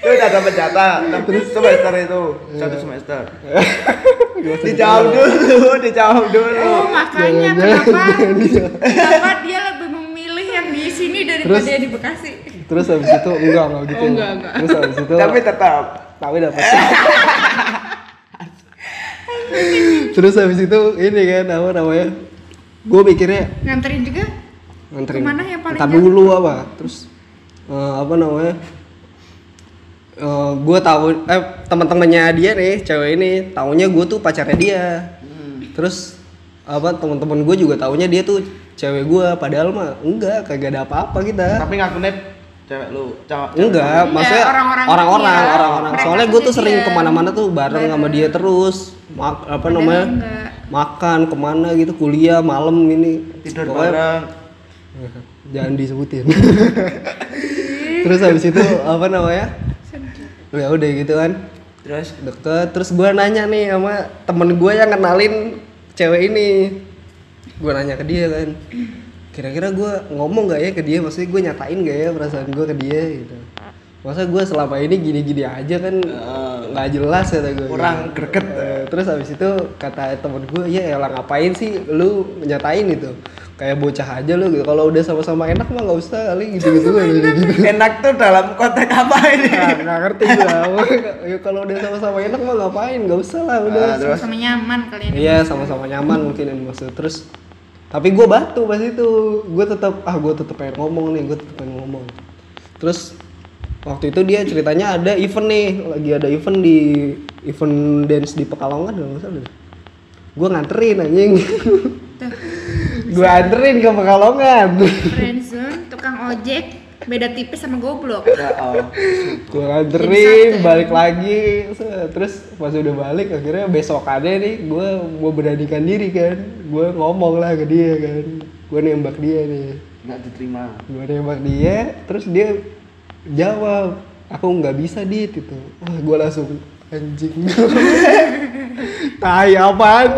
lu udah dapat jatah. Terus semester itu satu semester. (laughs) Dijawab dulu, (laughs) dijawab dulu. Oh, makanya Jangan-jangan kenapa dia. kenapa (laughs) dia lebih memilih yang di sini daripada Terus- yang di Bekasi? terus habis itu enggak enggak gitu Oh, enggak, enggak. terus habis itu Tapi tetap. tapi dapat (laughs) terus habis itu ini kan apa namanya gue mikirnya Nganterin juga? nganterin Ke mana yang paling ntar dulu apa terus eh, apa namanya gue tahu eh teman-temannya dia nih cewek ini taunya gue tuh pacarnya dia. Terus apa teman-teman gue juga taunya dia tuh cewek gue padahal mah enggak kagak ada apa-apa kita. Tapi ngakunya cewek lu, cowok. enggak Iya, maksudnya orang-orang orang-orang orang-orang. soalnya gue tuh sering dia. ke mana-mana tuh bareng. sama dia terus. Mak apa Padahal namanya? enggak. makan ke mana gitu kuliah malam ini. Tidur Pokoknya- bareng. (laughs) jangan disebutin. (laughs) Terus habis itu apa namanya ya udah gitu kan. Terus? Deket terus gue nanya nih sama temen gue yang kenalin cewek ini. Gue nanya ke dia kan. Kira-kira gue ngomong gak ya ke dia? Maksudnya gue nyatain gak ya perasaan gue ke dia gitu. Masa gue selama ini gini-gini aja kan nggak jelas kata gue Kurang greget. Eh, terus habis itu kata temen gue ya elah ngapain sih lu nyatain itu kayak bocah aja lu gitu kalau udah sama-sama enak mah nggak usah kali gitu gitu gitu enak. Tuh dalam konteks apa ini? Nah, nggak ngerti gue ya kalau udah sama-sama enak mah ngapain nggak usah lah udah. Ah, terus? Sama nyaman kalian. iya sama-sama nyaman mungkin yang maksud. Terus tapi gue batu pas itu. Gue tetap ah gue tetap pengen ngomong nih gue tetap pengen ngomong. Terus waktu itu dia ceritanya ada event nih lagi ada event di event dance di Pekalongan nggak salah. Gue nganterin anjing. Tuh, gue anterin ke Pekalongan friendzone, tukang ojek, beda tipis sama goblok. Ya, oh. gue satu. balik lagi terus pas udah balik akhirnya besokannya nih gue mau beranikan diri kan gue ngomong lah ke dia kan gue nembak dia nih nggak diterima. gue nembak dia terus dia jawab aku nggak bisa dit itu wah gue langsung anjing (laughs) tai apaan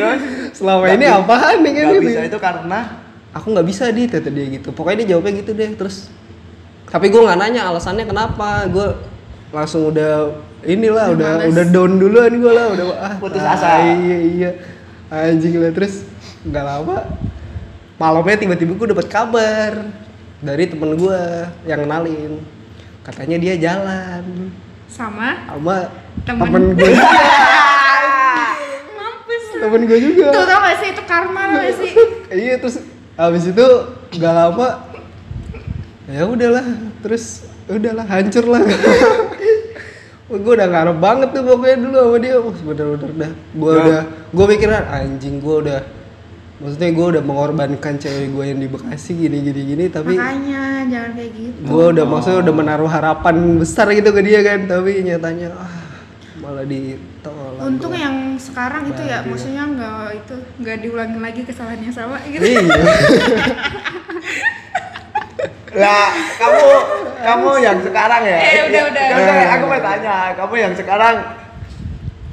Terus selama Nggak ini bi- apaan nih kan itu? bisa itu karena aku nggak bisa dit kata dia gitu pokoknya dia jawabnya gitu deh terus tapi gue nggak nanya alasannya kenapa gue langsung udah inilah udah males. udah down duluan gue lah udah ah Putus tai, asa. iya iya anjing lah terus nggak lama malamnya tiba-tiba gue dapat kabar dari temen gue yang kenalin katanya dia jalan Sama sama Temen. temen gue. (laughs) temen gue juga Tuh tau gak sih itu karma gak sih? (laughs) iya terus habis itu nggak lama ya udahlah terus udahlah hancur lah (laughs) gue udah ngarep banget tuh pokoknya dulu sama dia wah bener-bener dah gue Ya. udah gue mikiran anjing gue udah maksudnya gue udah mengorbankan cewek gue yang di Bekasi gini gini gini tapi Makanya jangan kayak gitu. gue udah maksudnya udah menaruh harapan besar gitu ke dia kan tapi nyatanya ah malah ditolak Untung yang sekarang itu ya, maksudnya nggak itu nggak diulangin lagi kesalahan yang sama gitu. iya Lah, kamu kamu yang sekarang ya? Eh, udah, udah. Udah, aku mau tanya, kamu yang sekarang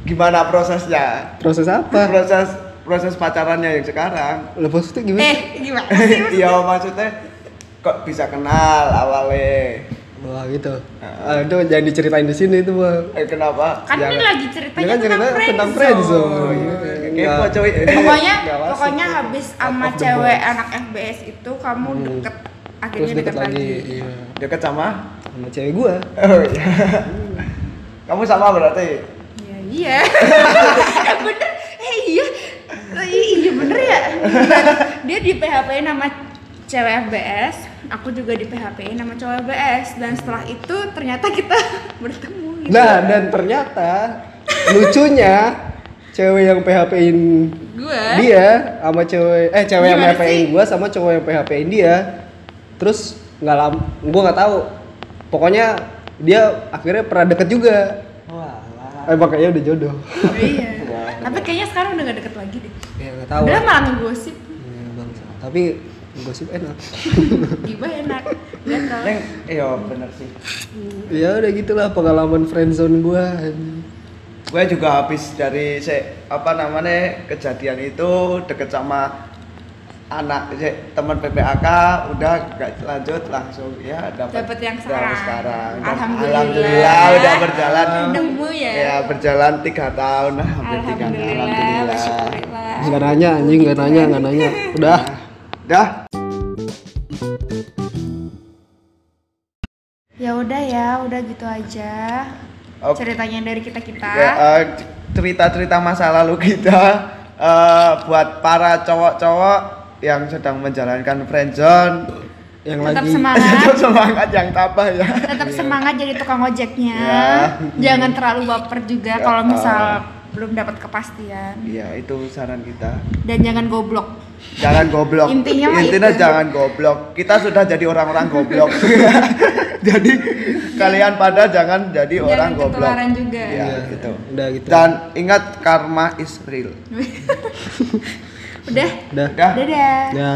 gimana prosesnya? proses apa Proses proses pacarannya yang sekarang. Lah maksudnya gimana Eh, gimana? (laughs) Iya, maksudnya kok bisa kenal awalnya? Wah gitu ah, itu jangan diceritain di sini itu bang Eh, kenapa? Kan ini Jangan- lagi ceritanya jangan tentang cerita tentang friendzone. friendzone Kepo cuy. Pokoknya pokoknya habis sama cewek anak FBS itu kamu Hmm. deket terus akhirnya deket deket, lagi lagi. iya Deket sama? sama cewek gua Oh iya. Kamu sama berarti? Iya iya. Eh, (laughs) bener. Eh iya. Eh, iya bener ya. Dia di PHP nama cewek FBS, aku juga di PHP nama cowok FBS dan setelah itu ternyata kita (laughs) bertemu gitu. nah dan ternyata lucunya cewek yang PHP-in Gue dia sama cewek eh cewek yang Gimana PHP-in sih? gua sama cowok yang PHP-in dia terus nggak lama gua nggak tahu pokoknya dia akhirnya pernah deket juga Wah. eh makanya udah jodoh iya. (laughs) Tapi kayaknya sekarang udah gak deket lagi deh. ya nggak tahu Udah lah. malah ngegosip. Ya, tapi gosip enak (laughs) Gibah enak. Kalau Neng, iya bener sih. ya udah gitulah pengalaman friendzone gua Gue juga habis dari se apa namanya kejadian itu deket sama anak se- teman PPAK udah gak lanjut langsung ya dapat Dapet yang dapet sekarang. sekarang. Dan Alhamdulillah. alhamdulillah udah berjalan Nemu ya. ya berjalan tiga tahun nah, hampir tiga tahun Alhamdulillah, alhamdulillah nggak nanya anjing nggak nanya nggak nanya udah dah Ya udah ya, udah gitu aja. Oke. Ceritanya dari kita kita. Ya, eh, cerita-cerita masa lalu kita eh, buat para cowok-cowok yang sedang menjalankan friendzone yang Tetap lagi semangat. (laughs) tetap semangat yang tabah ya Tetap semangat jadi tukang ojeknya. Ya. Jangan terlalu baper juga Ya, kalau misal ah. belum dapat kepastian. iya itu saran kita Dan jangan goblok. Jangan goblok Intinya intinya itu. jangan goblok kita sudah jadi orang-orang goblok (laughs) jadi kalian pada jangan jadi orang jangan goblok ketularan juga. Iya, Iya, gitu. udah gitu dan ingat karma is real (laughs) Udah. udah Dah. Dadah. ya